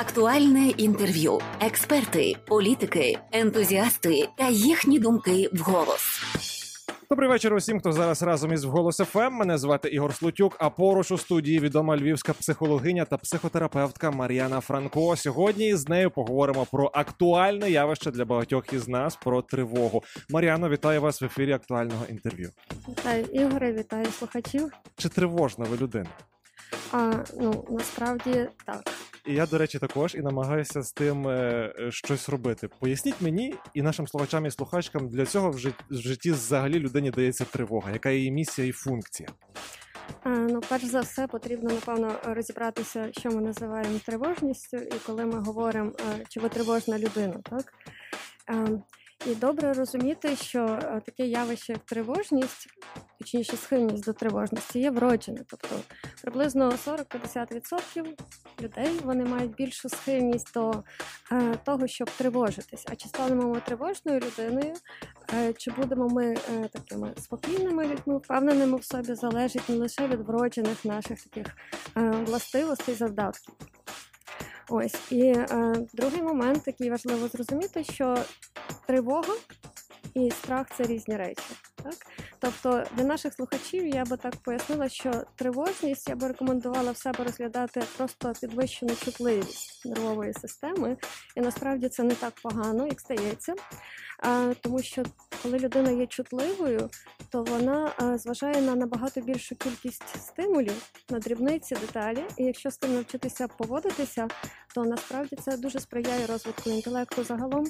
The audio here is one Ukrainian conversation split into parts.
Актуальне інтерв'ю, експерти, політики, ентузіасти та їхні думки вголос. Добрий вечір усім, хто зараз разом із «Вголос ФМ». Мене звати Ігор Слутюк. А поруч у студії відома львівська психологиня та психотерапевтка Мар'яна Франко. Сьогодні з нею поговоримо про актуальне явище для багатьох із нас про тривогу. Мар'яно, вітаю вас в ефірі актуального інтерв'ю. Вітаю Ігоре, вітаю слухачів. Чи тривожна ви людина? А ну насправді так. І я, до речі, також і намагаюся з тим е, е, щось робити. Поясніть мені і нашим слухачам і слухачкам для цього в жит- в житті взагалі людині дається тривога, яка її місія і функція. Ну, перш за все, потрібно напевно розібратися, що ми називаємо тривожністю, і коли ми говоримо, е, чи ви тривожна людина, так? І добре розуміти, що е, таке явище, як тривожність, точніше схильність до тривожності, є вроджене. Тобто приблизно 40-50% людей вони мають більшу схильність до е, того, щоб тривожитись. А чи станемо ми тривожною людиною, Е, Чи будемо ми е, такими спокійними людьми, впевненими в собі, залежить не лише від вроджених наших таких е, властивостей завдатків. Ось і е, другий момент, який важливо зрозуміти, що тривога і страх це різні речі. Так? Тобто для наших слухачів я би так пояснила, що тривожність я би рекомендувала в себе розглядати просто підвищену чутливість нервової системи, і насправді це не так погано, як стається. Тому що коли людина є чутливою, то вона зважає на набагато більшу кількість стимулів, на дрібниці, деталі. І якщо з тим навчитися поводитися, то насправді це дуже сприяє розвитку інтелекту загалом.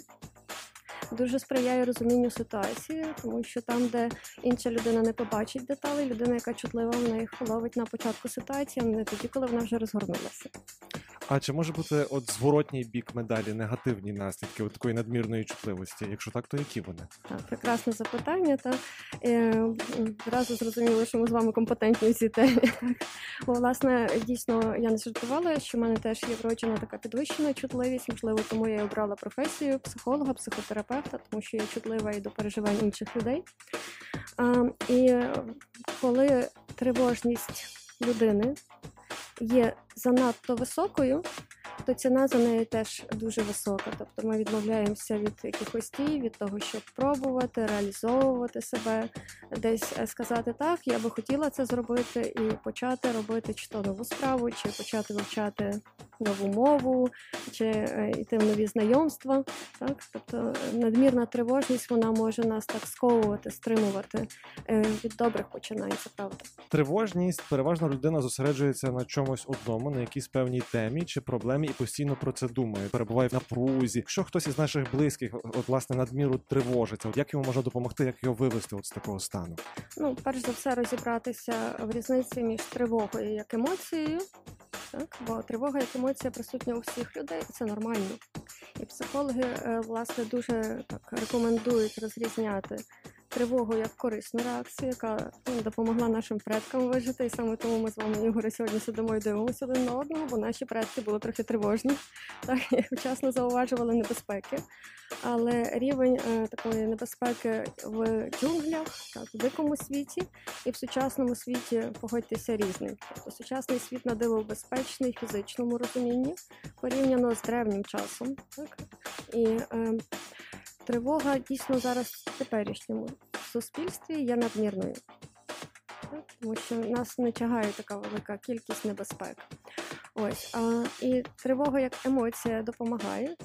Дуже сприяє розумінню ситуації, тому що там, де інша людина не побачить деталі, людина, яка чутлива, вона їх ловить на початку ситуації, а не тоді, коли вона вже розгорнулася. А чи може бути от зворотній бік медалі, негативні наслідки от такої надмірної чутливості? Якщо так, то які вони? Так, прекрасне запитання. Та е, одразу зрозуміло, що ми з вами компетентні у цій темі. Бо, власне, дійсно, я не жартувала, що в мене теж є вроджена така підвищена чутливість. Можливо, тому я обрала професію психолога, психотерапевта, тому що я чутлива і до переживань інших людей. А, і коли тривожність людини є занадто високою, то ціна за неї теж дуже висока. Тобто ми відмовляємося від якихось дій, від того, щоб пробувати, реалізовувати себе, десь е, сказати так, я би хотіла це зробити, і почати робити чи то нову справу, чи почати вивчати нову мову, чи е, йти в нові знайомства. Так? Тобто е, надмірна тривожність вона може нас так сковувати, стримувати е, від добрих починань, це правда. Тривожність переважно людина зосереджується на чомусь одному, на якійсь певній темі чи проблемі, і постійно про це думає, перебуває в напрузі. Якщо хтось із наших близьких, от власне надміру тривожиться, от як йому можна допомогти, як його вивести от з такого стану? Ну, перш за все, розібратися в різниці між тривогою як емоцією. Так, бо тривога як емоція присутня у всіх людей, і це нормально. І психологи, е, власне, дуже так рекомендують розрізняти тривогу як корисну реакцію, яка ну, допомогла нашим предкам вижити. І саме тому ми з вами, Ігоре, сьогодні сидимо і дивимося один на одного, бо наші предки були трохи тривожні, так і вчасно зауважували небезпеки. Але рівень е, такої небезпеки в джунглях, так, в дикому світі і в сучасному світі погодьтеся різний. Тобто сучасний світ на безпечний в фізичному розумінні порівняно з древнім часом. Так? І е, тривога дійсно зараз в теперішньому суспільстві є надмірною. Тому що нас не тягає така велика кількість небезпек. Ось а, і тривога як емоція допомагає.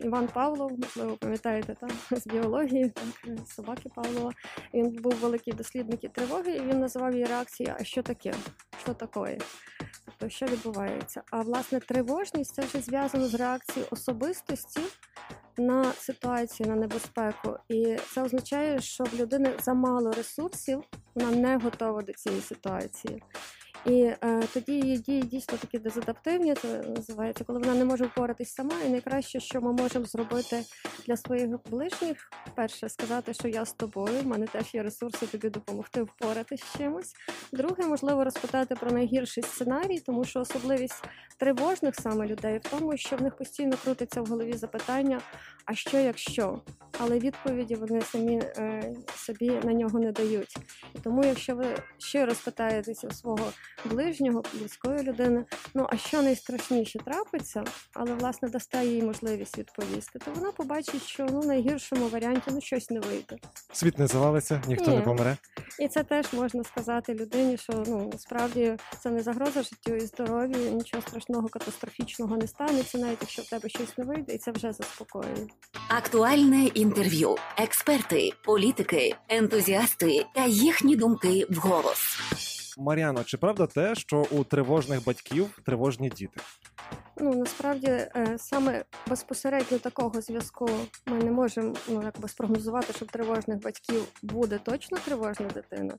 Іван Павлов, можливо, пам'ятаєте там з біології, так, собаки Павлова. Він був великий дослідник тривоги, і він називав її реакцію А що таке? Що таке? Тобто, що відбувається? А власне тривожність це вже зв'язано з реакцією особистості на ситуацію, на небезпеку. І це означає, що в людини замало ресурсів, вона не готова до цієї ситуації. І е, тоді її дії дійсно такі дезадаптивні, це називається, коли вона не може впоратись сама. І найкраще, що ми можемо зробити для своїх ближніх, перше сказати, що я з тобою, в мене теж є ресурси тобі допомогти впоратись з чимось. Друге, можливо, розпитати про найгірший сценарій, тому що особливість тривожних саме людей в тому, що в них постійно крутиться в голові запитання: а що якщо? але відповіді вони самі е, собі на нього не дають. І тому, якщо ви щиро спитаєтеся у свого ближнього, близької людини, ну а що найстрашніше трапиться, але власне дасте їй можливість відповісти, то вона побачить, що ну найгіршому варіанті ну щось не вийде. Світ не завалиться, ніхто Ні. не помре. І це теж можна сказати людині, що ну справді це не загроза життю і здоров'ю, нічого страшного, катастрофічного не станеться, навіть якщо в тебе щось не вийде, і це вже заспокоює. Актуальне інтерв'ю, експерти, політики, ентузіасти та їхні думки вголос. Мар'яно, чи правда те, що у тривожних батьків тривожні діти? Ну насправді е, саме безпосередньо такого зв'язку ми не можемо ну якби спрогнозувати, що в тривожних батьків буде точно тривожна дитина,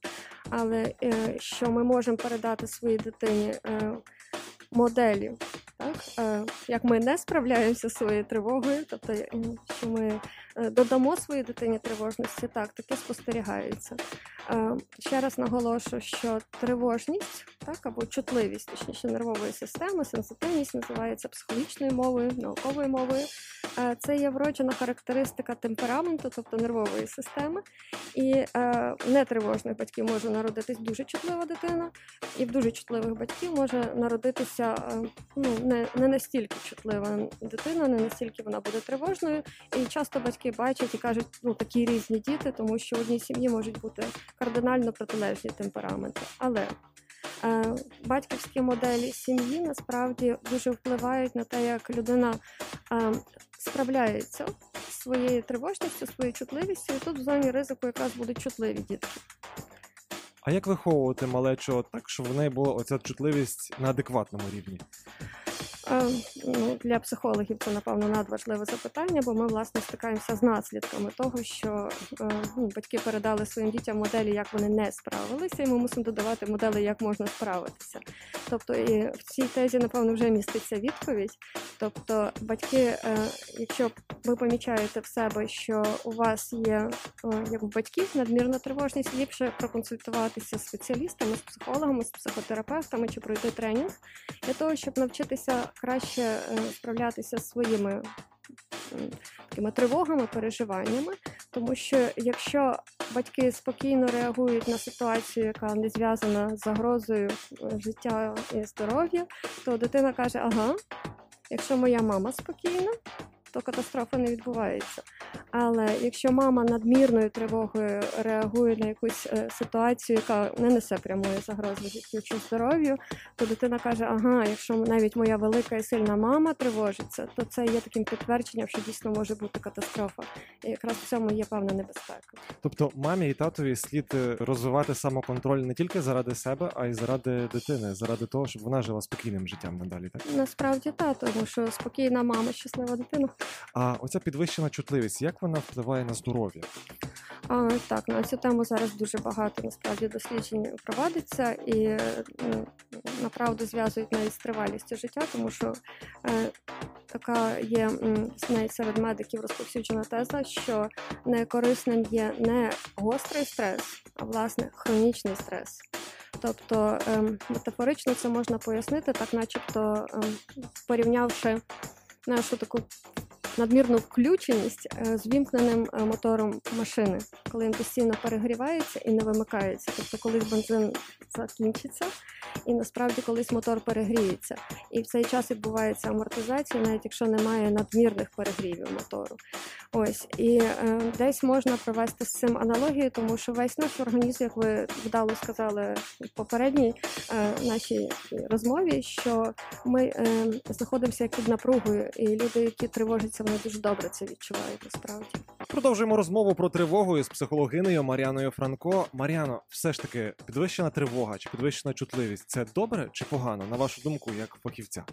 але е, що ми можемо передати своїй дитині е, моделі, як ми не справляємося зі своєю тривогою, тобто е, що ми е, додамо своїй дитині тривожності, так таке спостерігається. Е, Ще раз наголошую, що тривожність, так або чутливість, точніше нервової системи, сенситивність називається психологічною мовою, науковою мовою. Е, Це є вроджена характеристика темпераменту, тобто нервової системи. І е, в нетривожних батьків може народитись дуже чутлива дитина, і в дуже чутливих батьків може народитися е, ну, не, не настільки чутлива дитина, не настільки вона буде тривожною. І часто батьки бачать і кажуть, ну такі різні діти, тому що в одній сім'ї можуть бути кардинально протилежні темпераменти. Але е, батьківські моделі сім'ї насправді дуже впливають на те, як людина е, справляється з своєю тривожністю, своєю чутливістю, і тут в зоні ризику якраз будуть чутливі дітки. А як виховувати малечу так, щоб в неї була оця чутливість на адекватному рівні? Е, ну, для психологів це напевно надважливе запитання, бо ми власне стикаємося з наслідками того, що е, ну, батьки передали своїм дітям моделі, як вони не справилися, і ми мусимо додавати моделі, як можна справитися. Тобто, і в цій тезі, напевно, вже міститься відповідь. Тобто, батьки, е, якщо ви помічаєте в себе, що у вас є як у батьків надмірна тривожність, ліпше проконсультуватися з спеціалістами, з психологами, з психотерапевтами чи пройти тренінг для того, щоб навчитися краще е, справлятися з своїми такими тривогами, переживаннями. Тому що якщо батьки спокійно реагують на ситуацію, яка не зв'язана з загрозою е, життя і здоров'я, то дитина каже: ага, якщо моя мама спокійна, то катастрофа не відбувається. Але якщо мама надмірною тривогою реагує на якусь е, ситуацію, яка не несе прямої загрози життю чи здоров'ю, то дитина каже: ага, якщо навіть моя велика і сильна мама тривожиться, то це є таким підтвердженням, що дійсно може бути катастрофа. І якраз в цьому є певна небезпека. Тобто мамі і татові слід е, розвивати самоконтроль не тільки заради себе, а й заради дитини, заради того, щоб вона жила спокійним життям надалі. Так Насправді так, тому що спокійна мама, щаслива дитина. А оця підвищена чутливість, як вона впливає на здоров'я? А, так, на цю тему зараз дуже багато насправді досліджень проводиться і направду зв'язують навіть з тривалістю життя, тому що е, така є навіть серед медиків розповсюджена теза, що некорисним є не гострий стрес, а власне хронічний стрес. Тобто ем, метафорично це можна пояснити, так начебто ем, порівнявши нашу таку надмірну включеність е, з вімкненим е, мотором машини, коли він постійно перегрівається і не вимикається. Тобто, колись бензин закінчиться, і насправді колись мотор перегріється. І в цей час відбувається амортизація, навіть якщо немає надмірних перегрівів мотору. Ось і е, десь можна провести з цим аналогію, тому що весь наш організм, як ви вдало сказали в попередній е, нашій розмові, що ми е, знаходимося як під напругою, і люди, які тривожаться, вони дуже добре це відчувають насправді. Продовжуємо розмову про тривогу із психологинею Мар'яною Франко. Мар'яно, все ж таки, підвищена тривога чи підвищена чутливість це добре чи погано, на вашу думку, як фахівця?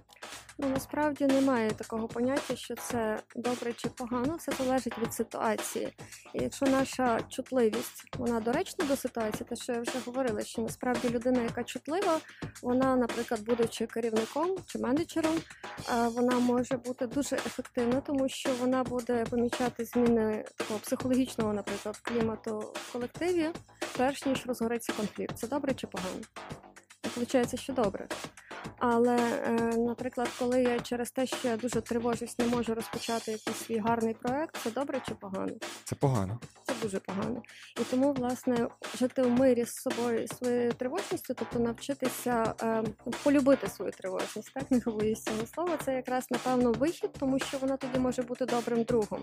Ну насправді немає такого поняття, що це добре чи погано, все залежить від ситуації. І якщо наша чутливість вона доречна до ситуації, те, що я вже говорила, що насправді людина, яка чутлива, вона, наприклад, будучи керівником чи менеджером, вона може бути дуже ефективна, тому що вона буде помічати зміни такого психологічного, наприклад, клімату в колективі, перш ніж розгориться конфлікт. Це добре чи погано? Виходить, що добре. Але, е, наприклад, коли я через те, що я дуже тривожусь, не можу розпочати якийсь свій гарний проект, це добре чи погано? Це погано. Дуже погано. І тому, власне, жити в мирі з собою своєю тривожністю, тобто навчитися е, полюбити свою тривожність, так не боюсь цього слова, це якраз напевно вихід, тому що вона тоді може бути добрим другом.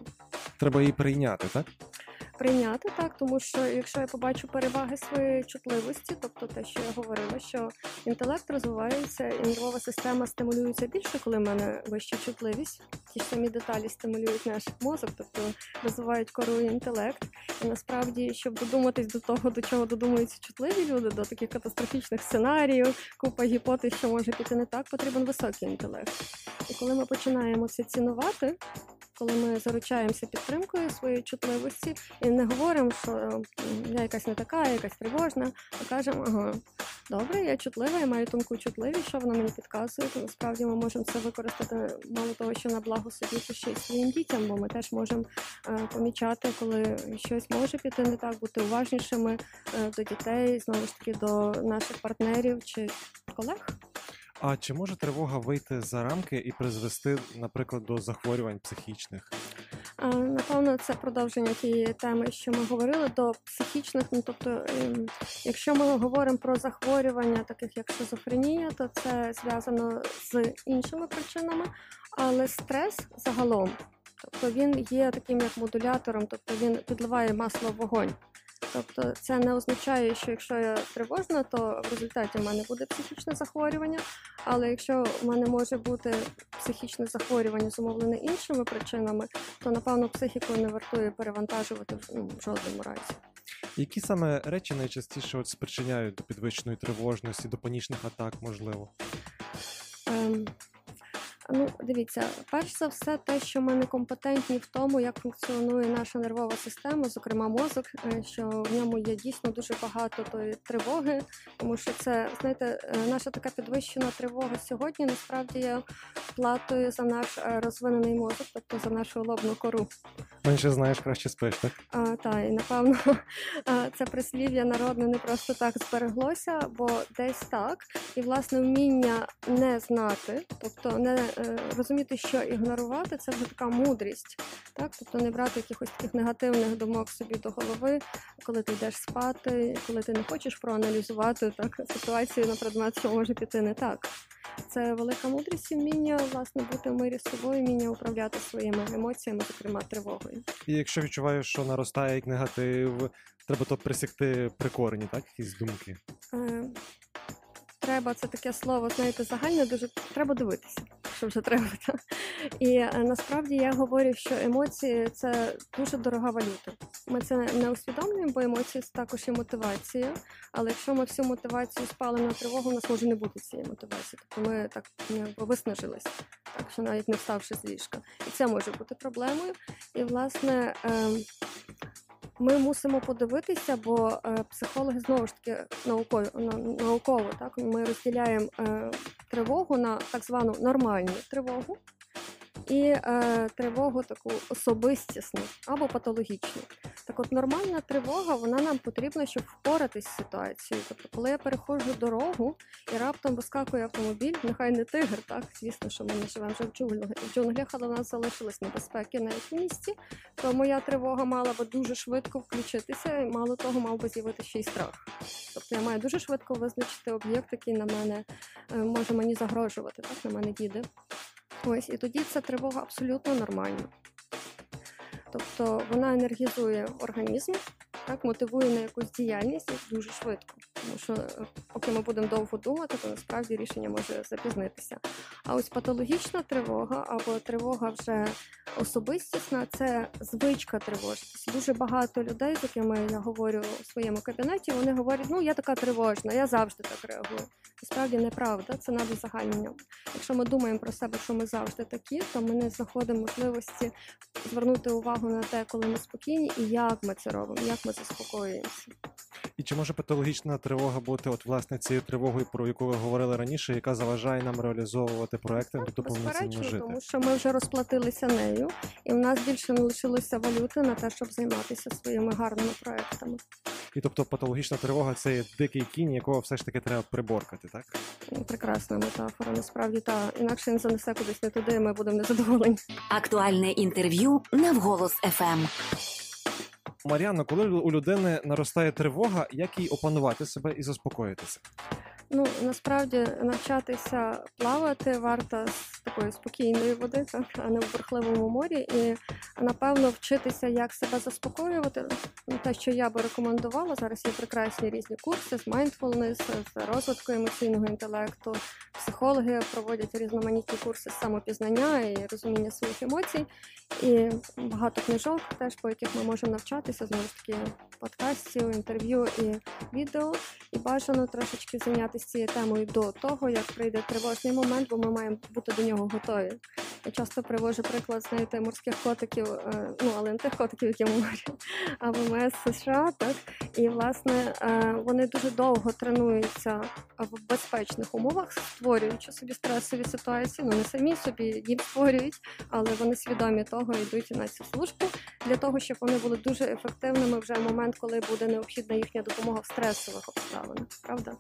Треба її прийняти, так? Прийняти так, тому що якщо я побачу переваги своєї чутливості, тобто те, що я говорила, що інтелект розвивається і нервова система стимулюється більше, коли в мене вища чутливість. Ті самі деталі стимулюють наш мозок, тобто розвивають кору і інтелект. І насправді, щоб додуматись до того, до чого додумуються чутливі люди, до таких катастрофічних сценаріїв, купа гіпотез, що може піти не так, потрібен високий інтелект. І коли ми починаємо це цінувати. Коли ми заручаємося підтримкою своєї чутливості і не говоримо, що я якась не така, якась тривожна, а кажемо, ага, добре, я чутлива, я маю тонку чутливість, що вона мені підказує. То насправді ми можемо це використати мало того, що на благо собі, то ще й своїм дітям, бо ми теж можемо е, помічати, коли щось може піти не так, бути уважнішими е, до дітей, знову ж таки до наших партнерів чи колег. А чи може тривога вийти за рамки і призвести, наприклад, до захворювань психічних? А, Напевно, це продовження тієї теми, що ми говорили до психічних. Ну тобто, ем, якщо ми говоримо про захворювання, таких як шизофренія, то це зв'язано з іншими причинами, але стрес загалом, тобто він є таким як модулятором, тобто він підливає масло в вогонь. Тобто це не означає, що якщо я тривожна, то в результаті в мене буде психічне захворювання. Але якщо в мене може бути психічне захворювання, зумовлене іншими причинами, то напевно психіку не вартує перевантажувати в, ну, жодному разі. Які саме речі найчастіше от спричиняють до підвищеної тривожності, до панічних атак, можливо? Ем, ну, дивіться, перш за все, те, що ми не компетентні в тому, як функціонує наша нервова система, зокрема мозок, е, що в ньому є дійсно дуже багато тої тривоги, тому що це, знаєте, е, наша така підвищена тривога сьогодні насправді є платою за наш е, розвинений мозок, тобто за нашу лобну кору. Менше знаєш, краще спиш, так? А, та, і напевно це прислів'я народне не просто так збереглося, бо десь так. І власне вміння не знати, тобто не розуміти, що ігнорувати, це вже така мудрість. Так? Тобто не брати якихось таких негативних думок собі до голови, коли ти йдеш спати, коли ти не хочеш проаналізувати так, ситуацію на предмет, що може піти не так. Це велика мудрість і вміння власне бути в мирі з собою, вміння управляти своїми емоціями, зокрема тривогою. І якщо відчуваєш, що наростає як негатив, треба то присікти при корені, так? Якісь думки. Е, треба це таке слово, знаєте, загальне дуже треба дивитися, що треба. Та? І е, насправді я говорю, що емоції це дуже дорога валюта. Ми це не усвідомлюємо, бо емоції це також і мотивація. Але якщо ми всю мотивацію спали на тривогу, у нас може не бути цієї мотивації. Тобто ми так якби виснажилися, так що навіть не вставши з ліжка. І це може бути проблемою. І власне. Ми мусимо подивитися, бо е, психологи знову ж таки науково, на- науково так ми розділяємо е, тривогу на так звану нормальну тривогу і е, тривогу таку особистісну або патологічну. Так от нормальна тривога, вона нам потрібна, щоб впоратись з ситуацією. Тобто, коли я переходжу дорогу і раптом вискакує автомобіль, нехай не тигр, так звісно, що ми не живемо вже в джунглях, але в нас залишились небезпеки навіть в місті то моя тривога мала би дуже швидко включитися, і мало того, мав би з'явитися ще й страх. Тобто я маю дуже швидко визначити об'єкт, який на мене е, може мені загрожувати, так на мене їде. Ось, і тоді ця тривога абсолютно нормальна. Тобто вона енергізує організм, так, мотивує на якусь діяльність дуже швидко. Тому що е, поки ми будемо довго думати, то насправді рішення може запізнитися. А ось патологічна тривога або тривога вже особистісна це звичка тривожитись. Дуже багато людей, з якими я говорю у своєму кабінеті, вони говорять, ну я така тривожна, я завжди так реагую. Насправді неправда, це надо загальнення. Якщо ми думаємо про себе, що ми завжди такі, то ми не знаходимо можливості звернути увагу на те, коли ми спокійні, і як ми це робимо, як ми заспокоюємося. І чи може патологічна тривога бути, от власне цією тривогою, про яку ви говорили раніше, яка заважає нам реалізовувати проекти, тобто повноцінно жити? тому що ми вже розплатилися нею, і в нас більше не лишилося валюти на те, щоб займатися своїми гарними проектами. І тобто патологічна тривога це є дикий кінь, якого все ж таки треба приборкати, так? Прекрасна метафора, насправді та інакше він занесе кудись не туди, і ми будемо незадоволені. Актуальне інтерв'ю на вголос ФМ. Мар'яно, коли у людини наростає тривога, як їй опанувати себе і заспокоїтися? Ну насправді навчатися плавати варто з такої спокійної води, так а не в бурхливому морі, і напевно вчитися, як себе заспокоювати. Те, що я би рекомендувала, зараз є прекрасні різні курси з mindfulness, з розвитку емоційного інтелекту. Психологи проводять різноманітні курси з самопізнання і розуміння своїх емоцій. І багато книжок, теж по яких ми можемо навчатися, знову ж таки подкастів, інтерв'ю і відео. І бажано трошечки зайнятися цією темою до того, як прийде тривожний момент, бо ми маємо бути до нього готові. Я часто привожу приклад, знаєте, морських котиків, е, ну але не тих котиків, які морі, а ВМС США, так і власне е, вони дуже довго тренуються в безпечних умовах, створюючи собі стресові ситуації. Ну не самі собі їм створюють, але вони свідомі того йдуть на цю службу для того, щоб вони були дуже ефективними вже в момент, коли буде необхідна їхня допомога в стресових обставинах. Правда,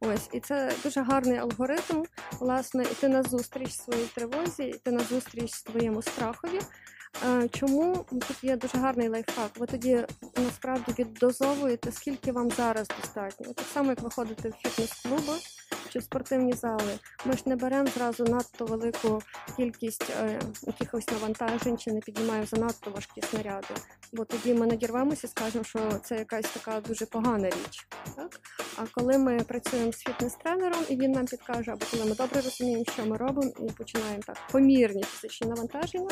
ось і це дуже гарний алгоритм, власне, іти на зустріч своїй тривозі, іти на зустріч своєму страхові. Е, Чому тут є дуже гарний лайфхак? Ви тоді насправді віддозовуєте, скільки вам зараз достатньо. Так само, як ви ходите в фітнес-клуби чи спортивні зали. Ми ж не беремо зразу надто велику кількість е, якихось навантажень чи не піднімаємо занадто важкі снаряди. Бо тоді ми надірвемося і скажемо, що це якась така дуже погана річ. Так? А коли ми працюємо з фітнес-тренером, і він нам підкаже, або коли ми добре розуміємо, що ми робимо, і починаємо так помірні фізичні навантаження,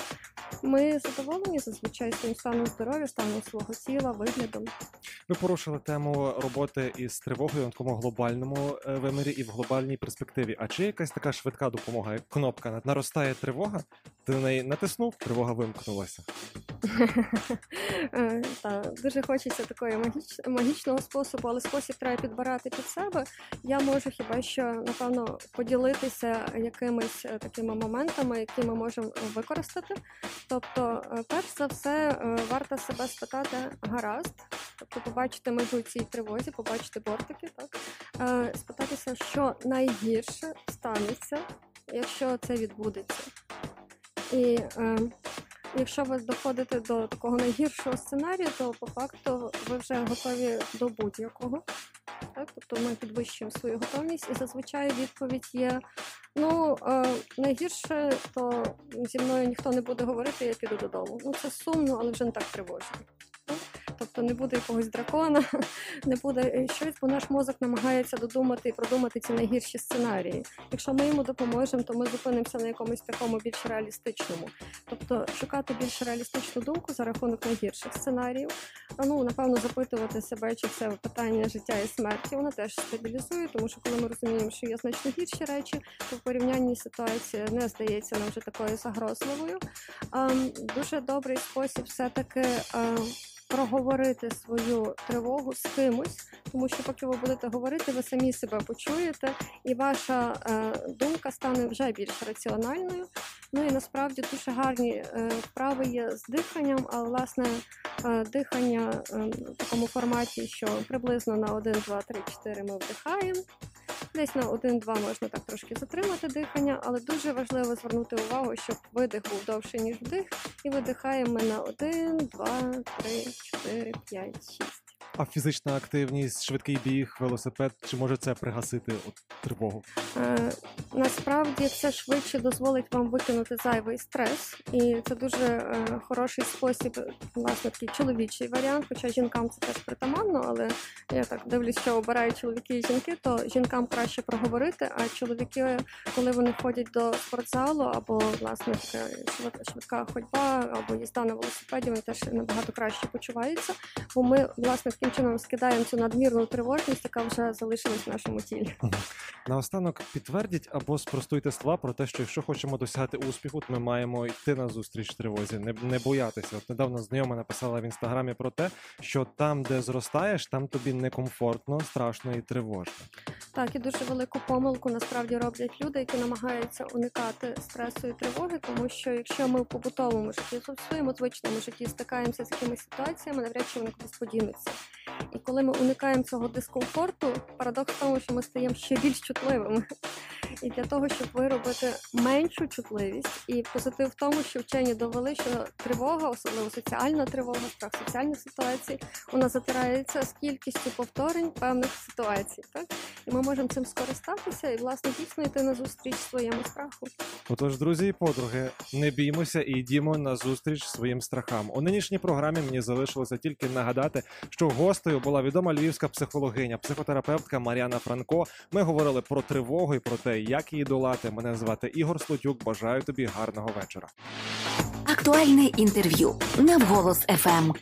ми задоволені зазвичай своїм станом здоров'я, станом свого тіла, виглядом. Ви порушили тему роботи із тривогою на такому глобальному е, вимірі і в глобальній перспективі. А чи якась така швидка допомога, як кнопка наростає тривога? Ти на неї натиснув, тривога вимкнулася. Е, Та дуже хочеться такої магіч... магічного способу, але спосіб треба підбирати під себе. Я можу хіба що напевно поділитися якимись е, такими моментами, які ми можемо використати. Тобто, перш за все, варто себе спитати гаразд, тобто побачити межу цій тривозі, побачити бортики, так Е, спитатися, що найгірше станеться, якщо це відбудеться. І е, якщо ви доходите до такого найгіршого сценарію, то по факту ви вже готові до будь-якого. Так? Тобто ми підвищуємо свою готовність, і зазвичай відповідь є: ну, е, найгірше, то зі мною ніхто не буде говорити, я піду додому. Ну, це сумно, але вже не так тривожно. Тобто не буде якогось дракона, не буде е, щось, бо наш мозок намагається додумати і продумати ці найгірші сценарії. Якщо ми йому допоможемо, то ми зупинимося на якомусь такому більш реалістичному. Тобто шукати більш реалістичну думку за рахунок найгірших сценаріїв. Ну, напевно, запитувати себе, чи це питання життя і смерті, воно теж стабілізує, тому що коли ми розуміємо, що є значно гірші речі, то в порівнянні ситуація не здається нам вже такою загрозливою. Дуже добрий спосіб все-таки. Проговорити свою тривогу з кимось, тому що поки ви будете говорити, ви самі себе почуєте, і ваша е, думка стане вже більш раціональною. Ну і насправді дуже гарні е, вправи є з диханням, а власне е, дихання е, в такому форматі, що приблизно на 1, 2, 3, 4 ми вдихаємо. Десь на 1-2 можна так трошки затримати дихання, але дуже важливо звернути увагу, щоб видих був довший, ніж вдих, і видихаємо на 1, 2, 3, 4, 5, 6. А фізична активність, швидкий біг, велосипед, чи може це пригасити от тривогу? Е, насправді це швидше дозволить вам викинути зайвий стрес, і це дуже е, хороший спосіб, власне, такий чоловічий варіант. Хоча жінкам це теж притаманно, але я так дивлюсь, що обирають чоловіки і жінки, то жінкам краще проговорити. А чоловіки, коли вони ходять до спортзалу або власне швидка ходьба, або їзда на велосипеді, вони теж набагато краще почуваються. Бо ми власне таким чином скидаємо цю надмірну тривожність, яка вже залишилась в нашому тілі. Наостанок підтвердіть або спростуйте слова про те, що якщо хочемо досягти успіху, то ми маємо йти на зустріч тривозі, не, не боятися. От недавно знайома написала в інстаграмі про те, що там, де зростаєш, там тобі некомфортно, страшно і тривожно. Так, і дуже велику помилку насправді роблять люди, які намагаються уникати стресу і тривоги, тому що якщо ми в побутовому житті, в своєму звичному житті стикаємося з якимись ситуаціями, навряд чи вони кудись. І коли ми уникаємо цього дискомфорту, парадокс в тому, що ми стаємо ще більш чутливими. І для того, щоб виробити меншу чутливість, і позитив в тому, що вчені довели, що тривога, особливо соціальна тривога, страх соціальних ситуацій, вона затирається з кількістю повторень певних ситуацій. Так? І ми можемо цим скористатися і, власне, дійсно йти на зустріч своєму страху. Отож, друзі і подруги, не біймося і йдімо на зустріч своїм страхам. У нинішній програмі мені залишилося тільки нагадати, що гостею була відома львівська психологиня, психотерапевтка Мар'яна Франко. Ми говорили про тривогу і про те, як її долати. Мене звати Ігор Слотюк. Бажаю тобі гарного вечора. Актуальне інтерв'ю на вголос ФМ.